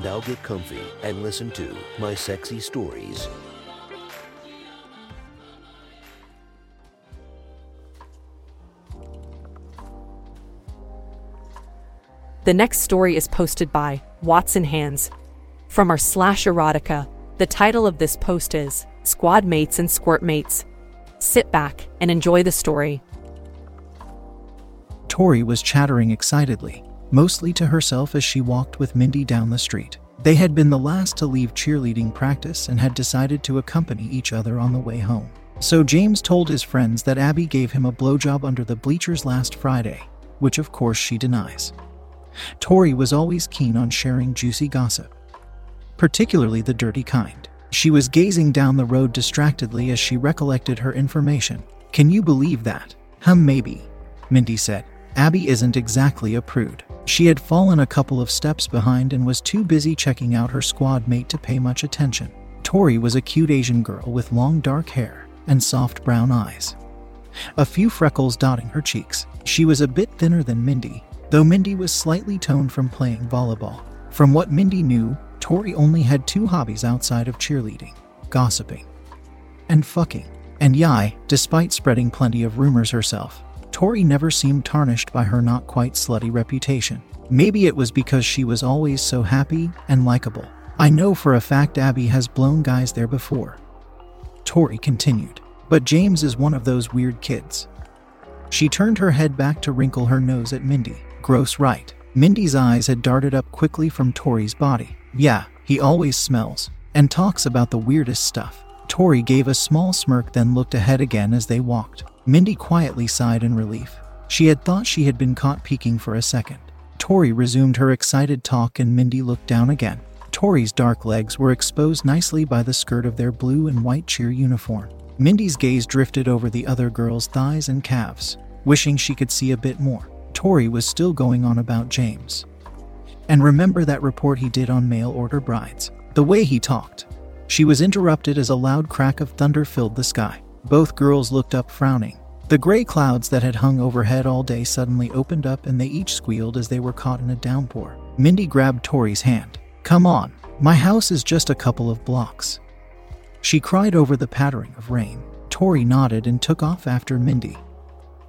Now get comfy and listen to my sexy stories. The next story is posted by Watson Hands. From our slash erotica, the title of this post is Squad Mates and Squirt Mates. Sit back and enjoy the story. Tori was chattering excitedly, mostly to herself as she walked with Mindy down the street. They had been the last to leave cheerleading practice and had decided to accompany each other on the way home. So James told his friends that Abby gave him a blowjob under the bleachers last Friday, which of course she denies. Tori was always keen on sharing juicy gossip, particularly the dirty kind. She was gazing down the road distractedly as she recollected her information. Can you believe that? Hum, maybe, Mindy said. Abby isn't exactly a prude. She had fallen a couple of steps behind and was too busy checking out her squad mate to pay much attention. Tori was a cute Asian girl with long dark hair and soft brown eyes. A few freckles dotting her cheeks. She was a bit thinner than Mindy, though Mindy was slightly toned from playing volleyball. From what Mindy knew, Tori only had two hobbies outside of cheerleading gossiping and fucking. And Yai, despite spreading plenty of rumors herself, Tori never seemed tarnished by her not quite slutty reputation. Maybe it was because she was always so happy and likable. I know for a fact Abby has blown guys there before. Tori continued. But James is one of those weird kids. She turned her head back to wrinkle her nose at Mindy. Gross, right? Mindy's eyes had darted up quickly from Tori's body. Yeah, he always smells and talks about the weirdest stuff. Tori gave a small smirk, then looked ahead again as they walked. Mindy quietly sighed in relief. She had thought she had been caught peeking for a second. Tori resumed her excited talk, and Mindy looked down again. Tori's dark legs were exposed nicely by the skirt of their blue and white cheer uniform. Mindy's gaze drifted over the other girl's thighs and calves, wishing she could see a bit more. Tori was still going on about James. And remember that report he did on mail order brides? The way he talked. She was interrupted as a loud crack of thunder filled the sky. Both girls looked up, frowning. The gray clouds that had hung overhead all day suddenly opened up and they each squealed as they were caught in a downpour. Mindy grabbed Tori's hand. Come on, my house is just a couple of blocks. She cried over the pattering of rain. Tori nodded and took off after Mindy,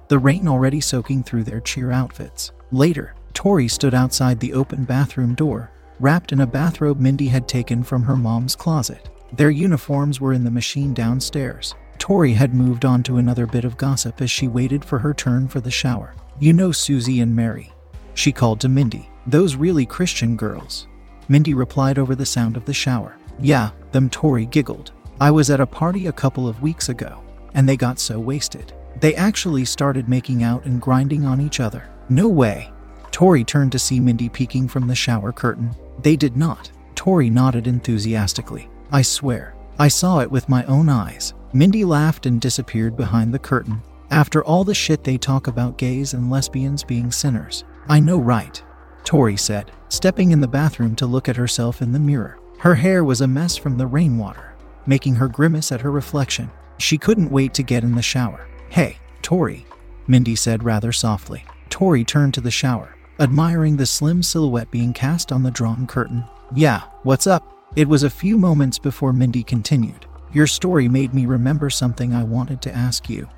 the rain already soaking through their cheer outfits. Later, Tori stood outside the open bathroom door, wrapped in a bathrobe Mindy had taken from her mom's closet. Their uniforms were in the machine downstairs. Tori had moved on to another bit of gossip as she waited for her turn for the shower. You know Susie and Mary, she called to Mindy. Those really Christian girls. Mindy replied over the sound of the shower. Yeah, them Tori giggled. I was at a party a couple of weeks ago, and they got so wasted. They actually started making out and grinding on each other. No way. Tori turned to see Mindy peeking from the shower curtain. They did not. Tori nodded enthusiastically. I swear, I saw it with my own eyes. Mindy laughed and disappeared behind the curtain. After all the shit they talk about gays and lesbians being sinners. I know, right? Tori said, stepping in the bathroom to look at herself in the mirror. Her hair was a mess from the rainwater, making her grimace at her reflection. She couldn't wait to get in the shower. Hey, Tori, Mindy said rather softly. Tori turned to the shower, admiring the slim silhouette being cast on the drawn curtain. Yeah, what's up? It was a few moments before Mindy continued. Your story made me remember something I wanted to ask you.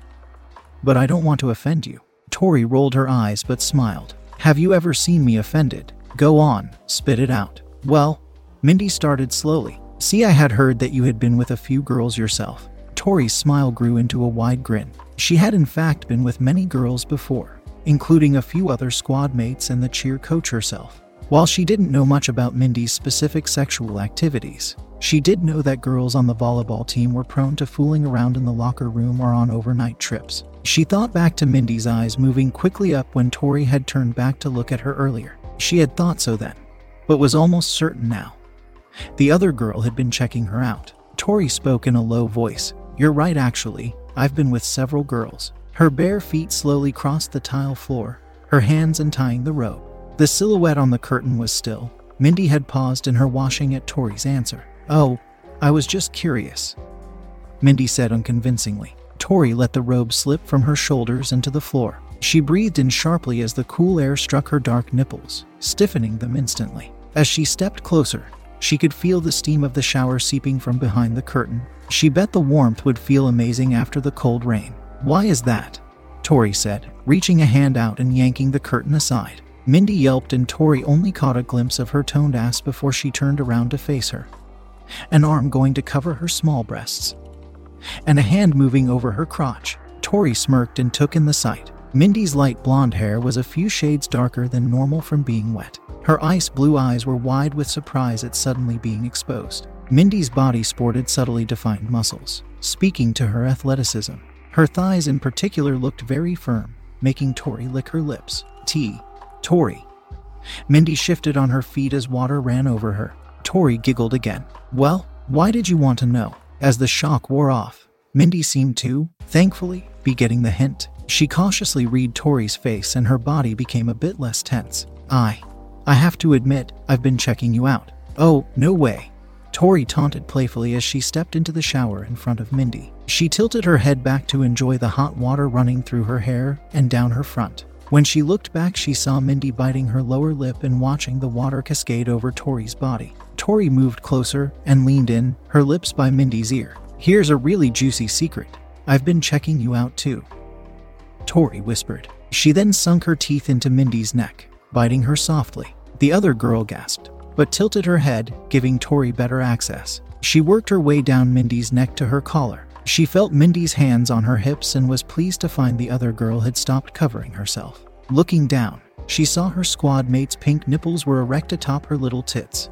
But I don't want to offend you. Tori rolled her eyes but smiled. Have you ever seen me offended? Go on, spit it out. Well, Mindy started slowly. See, I had heard that you had been with a few girls yourself. Tori's smile grew into a wide grin. She had in fact been with many girls before, including a few other squad mates and the cheer coach herself. While she didn't know much about Mindy's specific sexual activities, she did know that girls on the volleyball team were prone to fooling around in the locker room or on overnight trips. She thought back to Mindy's eyes moving quickly up when Tori had turned back to look at her earlier. She had thought so then, but was almost certain now The other girl had been checking her out. Tori spoke in a low voice. You're right, actually. I've been with several girls. Her bare feet slowly crossed the tile floor, her hands untying the robe. The silhouette on the curtain was still. Mindy had paused in her washing at Tori's answer. Oh, I was just curious. Mindy said unconvincingly. Tori let the robe slip from her shoulders into the floor. She breathed in sharply as the cool air struck her dark nipples, stiffening them instantly. As she stepped closer, she could feel the steam of the shower seeping from behind the curtain. She bet the warmth would feel amazing after the cold rain. Why is that? Tori said, reaching a hand out and yanking the curtain aside. Mindy yelped, and Tori only caught a glimpse of her toned ass before she turned around to face her. An arm going to cover her small breasts, and a hand moving over her crotch. Tori smirked and took in the sight. Mindy's light blonde hair was a few shades darker than normal from being wet. Her ice blue eyes were wide with surprise at suddenly being exposed. Mindy's body sported subtly defined muscles, speaking to her athleticism. Her thighs, in particular, looked very firm, making Tori lick her lips. T. Tori. Mindy shifted on her feet as water ran over her. Tori giggled again. Well, why did you want to know? As the shock wore off, Mindy seemed to, thankfully, be getting the hint. She cautiously read Tori's face and her body became a bit less tense. I. I have to admit, I've been checking you out. Oh, no way. Tori taunted playfully as she stepped into the shower in front of Mindy. She tilted her head back to enjoy the hot water running through her hair and down her front. When she looked back, she saw Mindy biting her lower lip and watching the water cascade over Tori's body. Tori moved closer and leaned in, her lips by Mindy's ear. Here's a really juicy secret. I've been checking you out too. Tori whispered. She then sunk her teeth into Mindy's neck, biting her softly. The other girl gasped, but tilted her head, giving Tori better access. She worked her way down Mindy's neck to her collar. She felt Mindy's hands on her hips and was pleased to find the other girl had stopped covering herself. Looking down, she saw her squad mate's pink nipples were erect atop her little tits,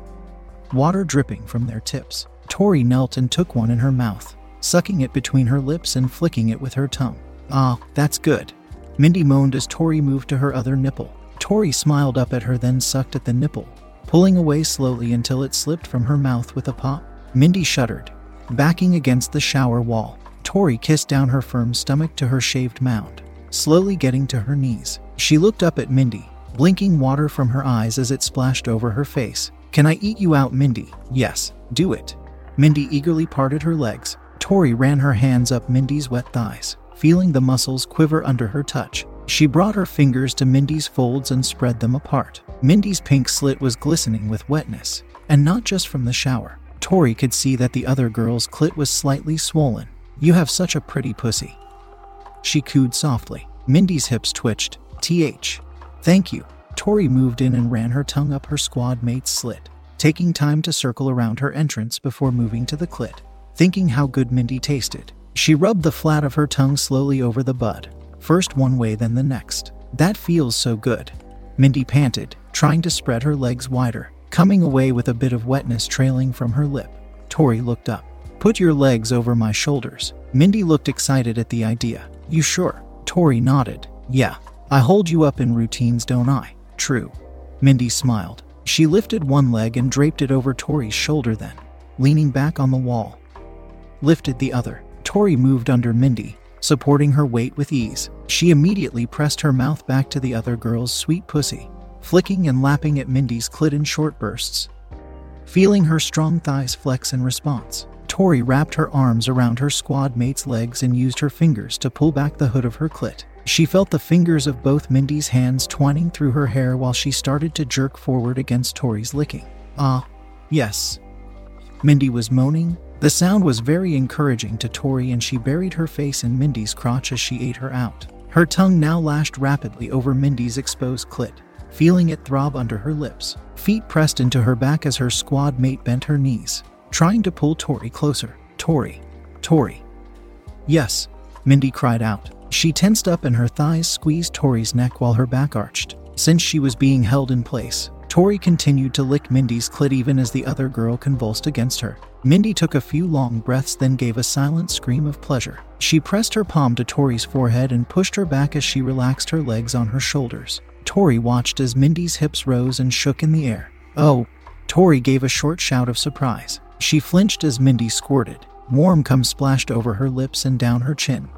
water dripping from their tips. Tori knelt and took one in her mouth, sucking it between her lips and flicking it with her tongue. Ah, that's good. Mindy moaned as Tori moved to her other nipple. Tori smiled up at her, then sucked at the nipple, pulling away slowly until it slipped from her mouth with a pop. Mindy shuddered, backing against the shower wall. Tori kissed down her firm stomach to her shaved mound, slowly getting to her knees. She looked up at Mindy, blinking water from her eyes as it splashed over her face. Can I eat you out, Mindy? Yes, do it. Mindy eagerly parted her legs. Tori ran her hands up Mindy's wet thighs, feeling the muscles quiver under her touch. She brought her fingers to Mindy's folds and spread them apart. Mindy's pink slit was glistening with wetness, and not just from the shower. Tori could see that the other girl's clit was slightly swollen. You have such a pretty pussy. She cooed softly. Mindy's hips twitched. TH. Thank you. Tori moved in and ran her tongue up her squad mate's slit, taking time to circle around her entrance before moving to the clit. Thinking how good Mindy tasted, she rubbed the flat of her tongue slowly over the bud, first one way, then the next. That feels so good. Mindy panted, trying to spread her legs wider, coming away with a bit of wetness trailing from her lip. Tori looked up. Put your legs over my shoulders. Mindy looked excited at the idea. You sure? Tori nodded. Yeah. I hold you up in routines, don't I? True. Mindy smiled. She lifted one leg and draped it over Tori's shoulder, then, leaning back on the wall, lifted the other. Tori moved under Mindy, supporting her weight with ease. She immediately pressed her mouth back to the other girl's sweet pussy, flicking and lapping at Mindy's clit in short bursts. Feeling her strong thighs flex in response, Tori wrapped her arms around her squad mate's legs and used her fingers to pull back the hood of her clit. She felt the fingers of both Mindy's hands twining through her hair while she started to jerk forward against Tori's licking. Ah, yes. Mindy was moaning. The sound was very encouraging to Tori, and she buried her face in Mindy's crotch as she ate her out. Her tongue now lashed rapidly over Mindy's exposed clit, feeling it throb under her lips. Feet pressed into her back as her squad mate bent her knees, trying to pull Tori closer. Tori, Tori. Yes, Mindy cried out. She tensed up and her thighs squeezed Tori's neck while her back arched. Since she was being held in place, Tori continued to lick Mindy's clit even as the other girl convulsed against her. Mindy took a few long breaths, then gave a silent scream of pleasure. She pressed her palm to Tori's forehead and pushed her back as she relaxed her legs on her shoulders. Tori watched as Mindy's hips rose and shook in the air. Oh, Tori gave a short shout of surprise. She flinched as Mindy squirted. Warm cum splashed over her lips and down her chin.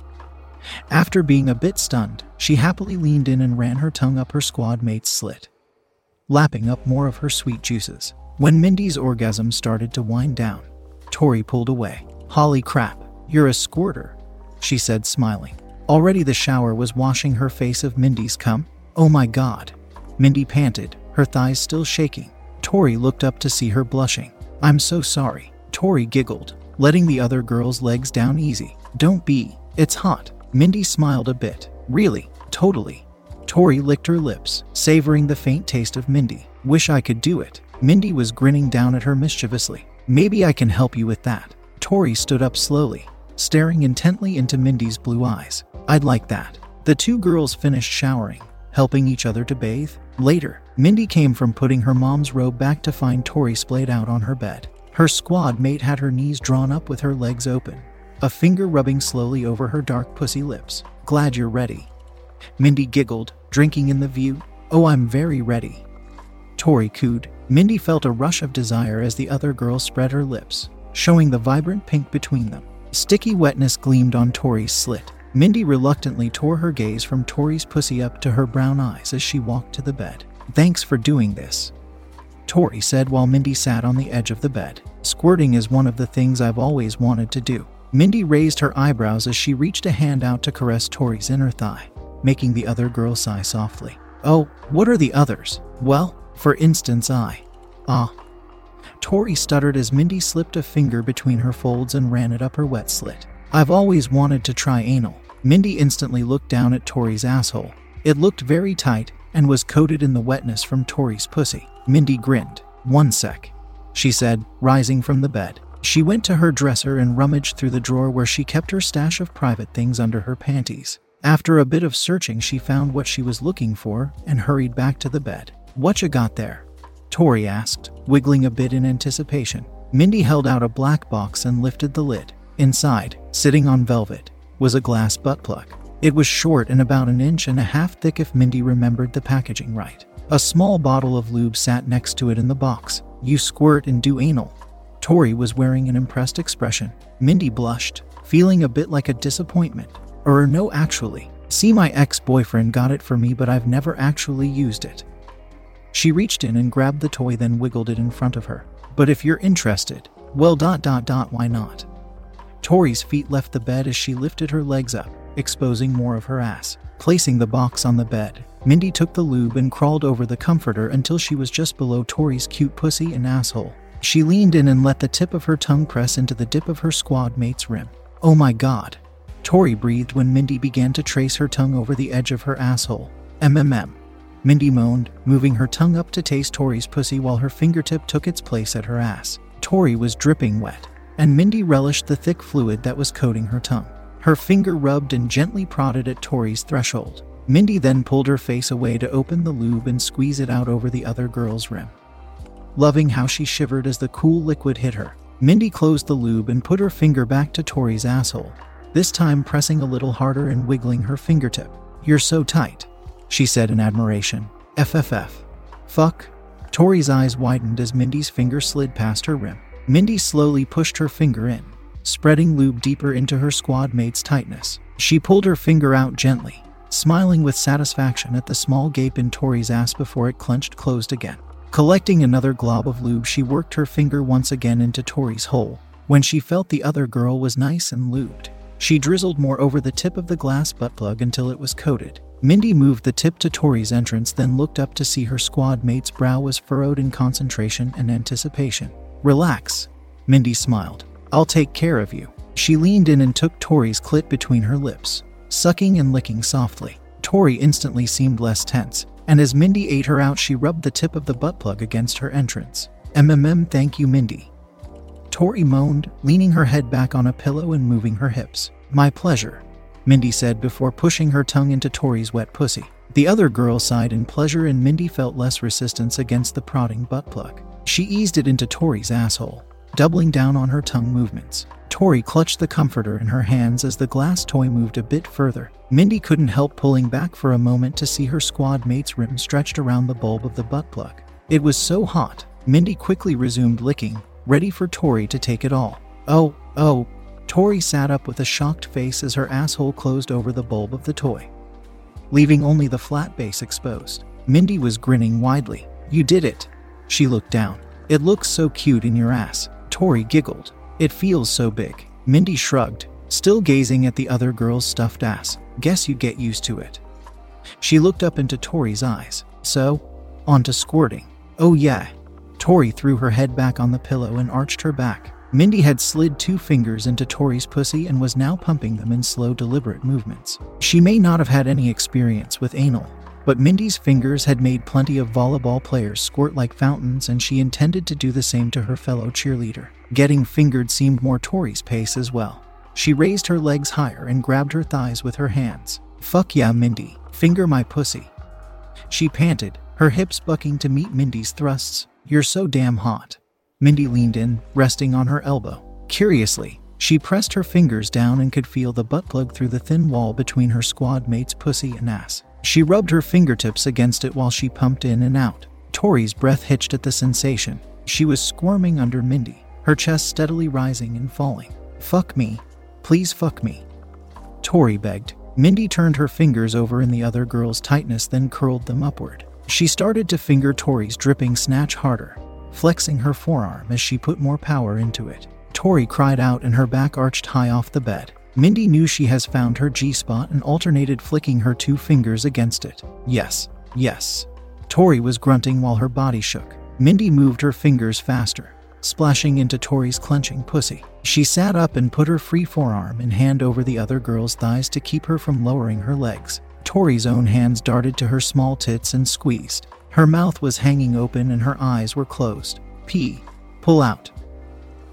After being a bit stunned, she happily leaned in and ran her tongue up her squad mate's slit, lapping up more of her sweet juices. When Mindy's orgasm started to wind down, Tori pulled away. Holly crap, you're a squirter, she said, smiling. Already the shower was washing her face of Mindy's cum. Oh my god. Mindy panted, her thighs still shaking. Tori looked up to see her blushing. I'm so sorry. Tori giggled, letting the other girl's legs down easy. Don't be. It's hot. Mindy smiled a bit. Really? Totally. Tori licked her lips, savoring the faint taste of Mindy. Wish I could do it. Mindy was grinning down at her mischievously. Maybe I can help you with that. Tori stood up slowly, staring intently into Mindy's blue eyes. I'd like that. The two girls finished showering, helping each other to bathe. Later, Mindy came from putting her mom's robe back to find Tori splayed out on her bed. Her squad mate had her knees drawn up with her legs open, a finger rubbing slowly over her dark pussy lips. Glad you're ready. Mindy giggled, drinking in the view. Oh, I'm very ready. Tori cooed. Mindy felt a rush of desire as the other girl spread her lips, showing the vibrant pink between them. Sticky wetness gleamed on Tori's slit. Mindy reluctantly tore her gaze from Tori's pussy up to her brown eyes as she walked to the bed. Thanks for doing this, Tori said while Mindy sat on the edge of the bed. Squirting is one of the things I've always wanted to do. Mindy raised her eyebrows as she reached a hand out to caress Tori's inner thigh, making the other girl sigh softly. Oh, what are the others? Well, for instance, I. Ah. Tori stuttered as Mindy slipped a finger between her folds and ran it up her wet slit. I've always wanted to try anal. Mindy instantly looked down at Tori's asshole. It looked very tight and was coated in the wetness from Tori's pussy. Mindy grinned. One sec, she said, rising from the bed. She went to her dresser and rummaged through the drawer where she kept her stash of private things under her panties. After a bit of searching, she found what she was looking for and hurried back to the bed. What you got there? Tori asked, wiggling a bit in anticipation. Mindy held out a black box and lifted the lid. Inside, sitting on velvet, was a glass butt plug. It was short and about an inch and a half thick if Mindy remembered the packaging right. A small bottle of lube sat next to it in the box. You squirt and do anal, Tori was wearing an impressed expression. Mindy blushed, feeling a bit like a disappointment. Or no, actually. See, my ex boyfriend got it for me, but I've never actually used it. She reached in and grabbed the toy, then wiggled it in front of her. But if you're interested, well, dot dot dot, why not? Tori's feet left the bed as she lifted her legs up, exposing more of her ass. Placing the box on the bed, Mindy took the lube and crawled over the comforter until she was just below Tori's cute pussy and asshole. She leaned in and let the tip of her tongue press into the dip of her squad mate's rim. Oh my god. Tori breathed when Mindy began to trace her tongue over the edge of her asshole. MMM. Mindy moaned, moving her tongue up to taste Tori's pussy while her fingertip took its place at her ass. Tori was dripping wet, and Mindy relished the thick fluid that was coating her tongue. Her finger rubbed and gently prodded at Tori's threshold. Mindy then pulled her face away to open the lube and squeeze it out over the other girl's rim loving how she shivered as the cool liquid hit her. Mindy closed the lube and put her finger back to Tori's asshole, this time pressing a little harder and wiggling her fingertip. You're so tight, she said in admiration. FFF. Fuck. Tori's eyes widened as Mindy's finger slid past her rim. Mindy slowly pushed her finger in, spreading lube deeper into her squad mate's tightness. She pulled her finger out gently, smiling with satisfaction at the small gape in Tori's ass before it clenched closed again. Collecting another glob of lube, she worked her finger once again into Tori's hole. When she felt the other girl was nice and lubed, she drizzled more over the tip of the glass butt plug until it was coated. Mindy moved the tip to Tori's entrance, then looked up to see her squad mate's brow was furrowed in concentration and anticipation. Relax, Mindy smiled. I'll take care of you. She leaned in and took Tori's clit between her lips, sucking and licking softly. Tori instantly seemed less tense, and as Mindy ate her out, she rubbed the tip of the butt plug against her entrance. MMM, thank you, Mindy. Tori moaned, leaning her head back on a pillow and moving her hips. My pleasure, Mindy said before pushing her tongue into Tori's wet pussy. The other girl sighed in pleasure, and Mindy felt less resistance against the prodding butt plug. She eased it into Tori's asshole, doubling down on her tongue movements. Tori clutched the comforter in her hands as the glass toy moved a bit further. Mindy couldn't help pulling back for a moment to see her squad mate's rim stretched around the bulb of the butt plug. It was so hot, Mindy quickly resumed licking, ready for Tori to take it all. Oh, oh. Tori sat up with a shocked face as her asshole closed over the bulb of the toy, leaving only the flat base exposed. Mindy was grinning widely. You did it. She looked down. It looks so cute in your ass. Tori giggled. It feels so big. Mindy shrugged, still gazing at the other girl's stuffed ass. Guess you get used to it. She looked up into Tori's eyes. So, on to squirting. Oh, yeah. Tori threw her head back on the pillow and arched her back. Mindy had slid two fingers into Tori's pussy and was now pumping them in slow, deliberate movements. She may not have had any experience with anal, but Mindy's fingers had made plenty of volleyball players squirt like fountains, and she intended to do the same to her fellow cheerleader. Getting fingered seemed more Tori's pace as well. She raised her legs higher and grabbed her thighs with her hands. Fuck yeah, Mindy, finger my pussy. She panted, her hips bucking to meet Mindy's thrusts. You're so damn hot. Mindy leaned in, resting on her elbow. Curiously, she pressed her fingers down and could feel the butt plug through the thin wall between her squad mate's pussy and ass. She rubbed her fingertips against it while she pumped in and out. Tori's breath hitched at the sensation. She was squirming under Mindy, her chest steadily rising and falling. Fuck me. Please fuck me. Tori begged. Mindy turned her fingers over in the other girl's tightness, then curled them upward. She started to finger Tori's dripping snatch harder, flexing her forearm as she put more power into it. Tori cried out and her back arched high off the bed. Mindy knew she has found her G spot and alternated flicking her two fingers against it. Yes, yes. Tori was grunting while her body shook. Mindy moved her fingers faster, splashing into Tori's clenching pussy. She sat up and put her free forearm and hand over the other girl's thighs to keep her from lowering her legs. Tori's own hands darted to her small tits and squeezed. Her mouth was hanging open and her eyes were closed. P. Pull out.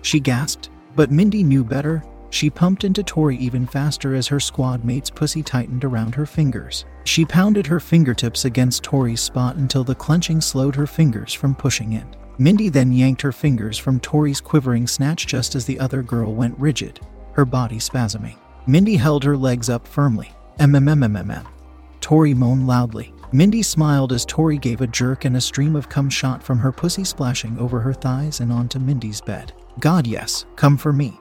She gasped, but Mindy knew better she pumped into Tori even faster as her squad mate's pussy tightened around her fingers. She pounded her fingertips against Tori's spot until the clenching slowed her fingers from pushing in. Mindy then yanked her fingers from Tori's quivering snatch just as the other girl went rigid, her body spasming. Mindy held her legs up firmly. MMMMMM. Tori moaned loudly. Mindy smiled as Tori gave a jerk and a stream of cum shot from her pussy splashing over her thighs and onto Mindy's bed. God, yes, come for me.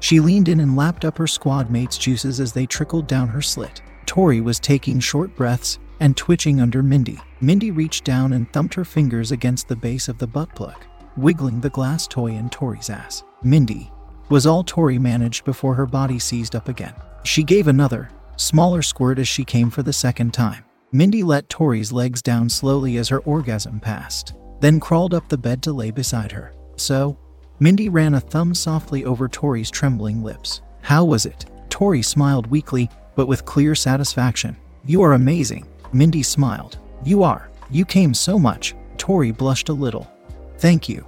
She leaned in and lapped up her squad mate's juices as they trickled down her slit. Tori was taking short breaths and twitching under Mindy. Mindy reached down and thumped her fingers against the base of the butt plug, wiggling the glass toy in Tori's ass. Mindy was all Tori managed before her body seized up again. She gave another, smaller squirt as she came for the second time. Mindy let Tori's legs down slowly as her orgasm passed, then crawled up the bed to lay beside her. So, Mindy ran a thumb softly over Tori's trembling lips. How was it? Tori smiled weakly, but with clear satisfaction. You are amazing. Mindy smiled. You are. You came so much. Tori blushed a little. Thank you.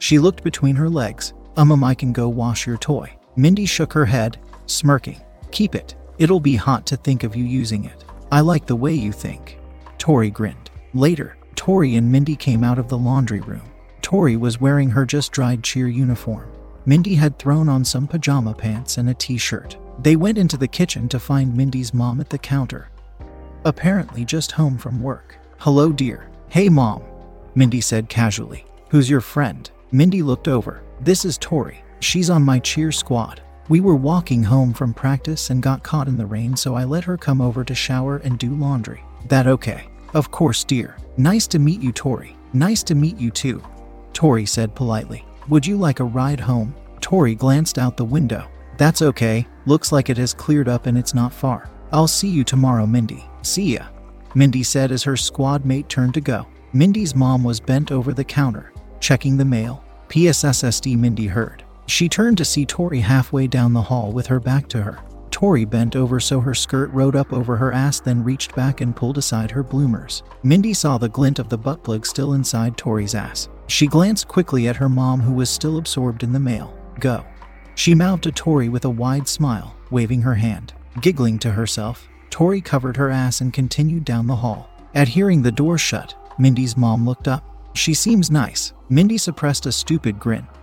She looked between her legs. Um, I can go wash your toy. Mindy shook her head, smirking. Keep it. It'll be hot to think of you using it. I like the way you think. Tori grinned. Later, Tori and Mindy came out of the laundry room. Tori was wearing her just dried cheer uniform. Mindy had thrown on some pajama pants and a t shirt. They went into the kitchen to find Mindy's mom at the counter, apparently just home from work. Hello, dear. Hey, mom, Mindy said casually. Who's your friend? Mindy looked over. This is Tori. She's on my cheer squad. We were walking home from practice and got caught in the rain, so I let her come over to shower and do laundry. That okay? Of course, dear. Nice to meet you, Tori. Nice to meet you too. Tori said politely. Would you like a ride home? Tori glanced out the window. That's okay. Looks like it has cleared up and it's not far. I'll see you tomorrow, Mindy. See ya. Mindy said as her squad mate turned to go. Mindy's mom was bent over the counter, checking the mail. PSSSD Mindy heard. She turned to see Tori halfway down the hall with her back to her. Tori bent over so her skirt rode up over her ass, then reached back and pulled aside her bloomers. Mindy saw the glint of the butt plug still inside Tori's ass. She glanced quickly at her mom, who was still absorbed in the mail. Go. She mouthed to Tori with a wide smile, waving her hand. Giggling to herself, Tori covered her ass and continued down the hall. At hearing the door shut, Mindy's mom looked up. She seems nice. Mindy suppressed a stupid grin.